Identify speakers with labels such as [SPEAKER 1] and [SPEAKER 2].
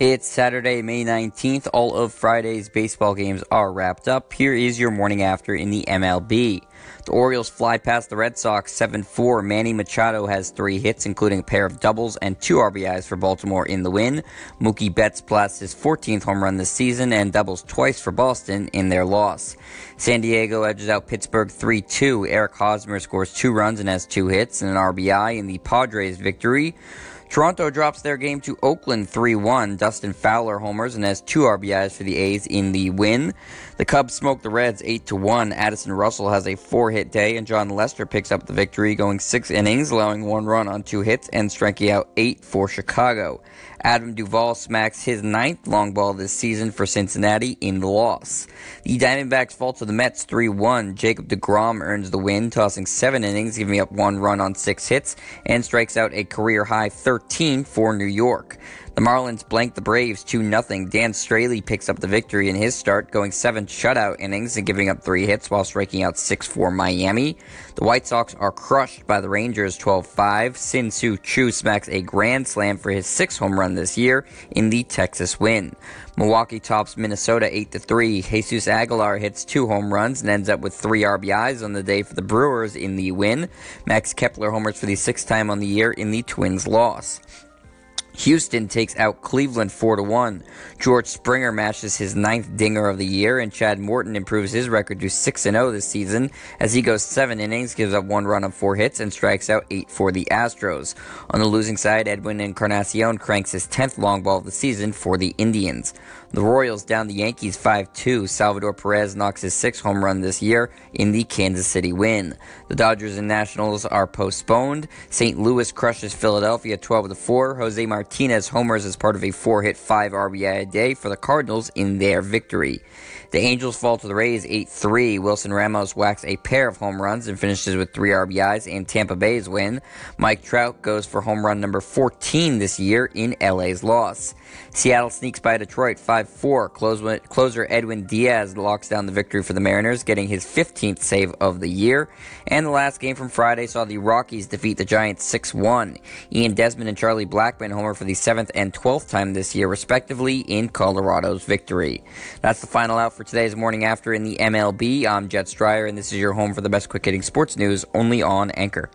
[SPEAKER 1] It's Saturday, May 19th. All of Friday's baseball games are wrapped up. Here is your morning after in the MLB. The Orioles fly past the Red Sox 7 4. Manny Machado has three hits, including a pair of doubles and two RBIs for Baltimore in the win. Mookie Betts blasts his 14th home run this season and doubles twice for Boston in their loss. San Diego edges out Pittsburgh 3 2. Eric Hosmer scores two runs and has two hits and an RBI in the Padres' victory. Toronto drops their game to Oakland 3 1. Dustin Fowler homers and has two RBIs for the A's in the win. The Cubs smoke the Reds 8 1. Addison Russell has a four hit day, and Jon Lester picks up the victory, going six innings, allowing one run on two hits, and striking out eight for Chicago. Adam Duvall smacks his ninth long ball this season for Cincinnati in the loss. The Diamondbacks fall to the Mets 3 1. Jacob DeGrom earns the win, tossing seven innings, giving up one run on six hits, and strikes out a career high 13 for New York. The Marlins blank the Braves 2 0. Dan Straily picks up the victory in his start, going seven shutout innings and giving up three hits while striking out six for Miami. The White Sox are crushed by the Rangers 12 5. Shin-Soo Choo smacks a grand slam for his sixth home run this year in the Texas win. Milwaukee tops Minnesota 8 3. Jesus Aguilar hits two home runs and ends up with three RBIs on the day for the Brewers in the win. Max Kepler homers for the sixth time on the year in the Twins' loss. Houston takes out Cleveland 4 to 1. George Springer matches his ninth dinger of the year, and Chad Morton improves his record to 6 0 this season as he goes seven innings, gives up one run on four hits, and strikes out eight for the Astros. On the losing side, Edwin Encarnacion cranks his 10th long ball of the season for the Indians. The Royals down the Yankees 5 2. Salvador Perez knocks his sixth home run this year in the Kansas City win. The Dodgers and Nationals are postponed. St. Louis crushes Philadelphia 12 4. Jose Martinez homers as part of a four hit, five RBI a day for the Cardinals in their victory. The Angels fall to the Rays 8 3. Wilson Ramos whacks a pair of home runs and finishes with three RBIs in Tampa Bay's win. Mike Trout goes for home run number 14 this year in LA's loss. Seattle sneaks by Detroit 5 4. Closer Edwin Diaz locks down the victory for the Mariners, getting his 15th save of the year. And the last game from Friday saw the Rockies defeat the Giants 6 1. Ian Desmond and Charlie Blackmon homer for the 7th and 12th time this year, respectively, in Colorado's victory. That's the final out for today's morning after in the MLB. I'm Jet Stryer, and this is your home for the best quick hitting sports news only on Anchor.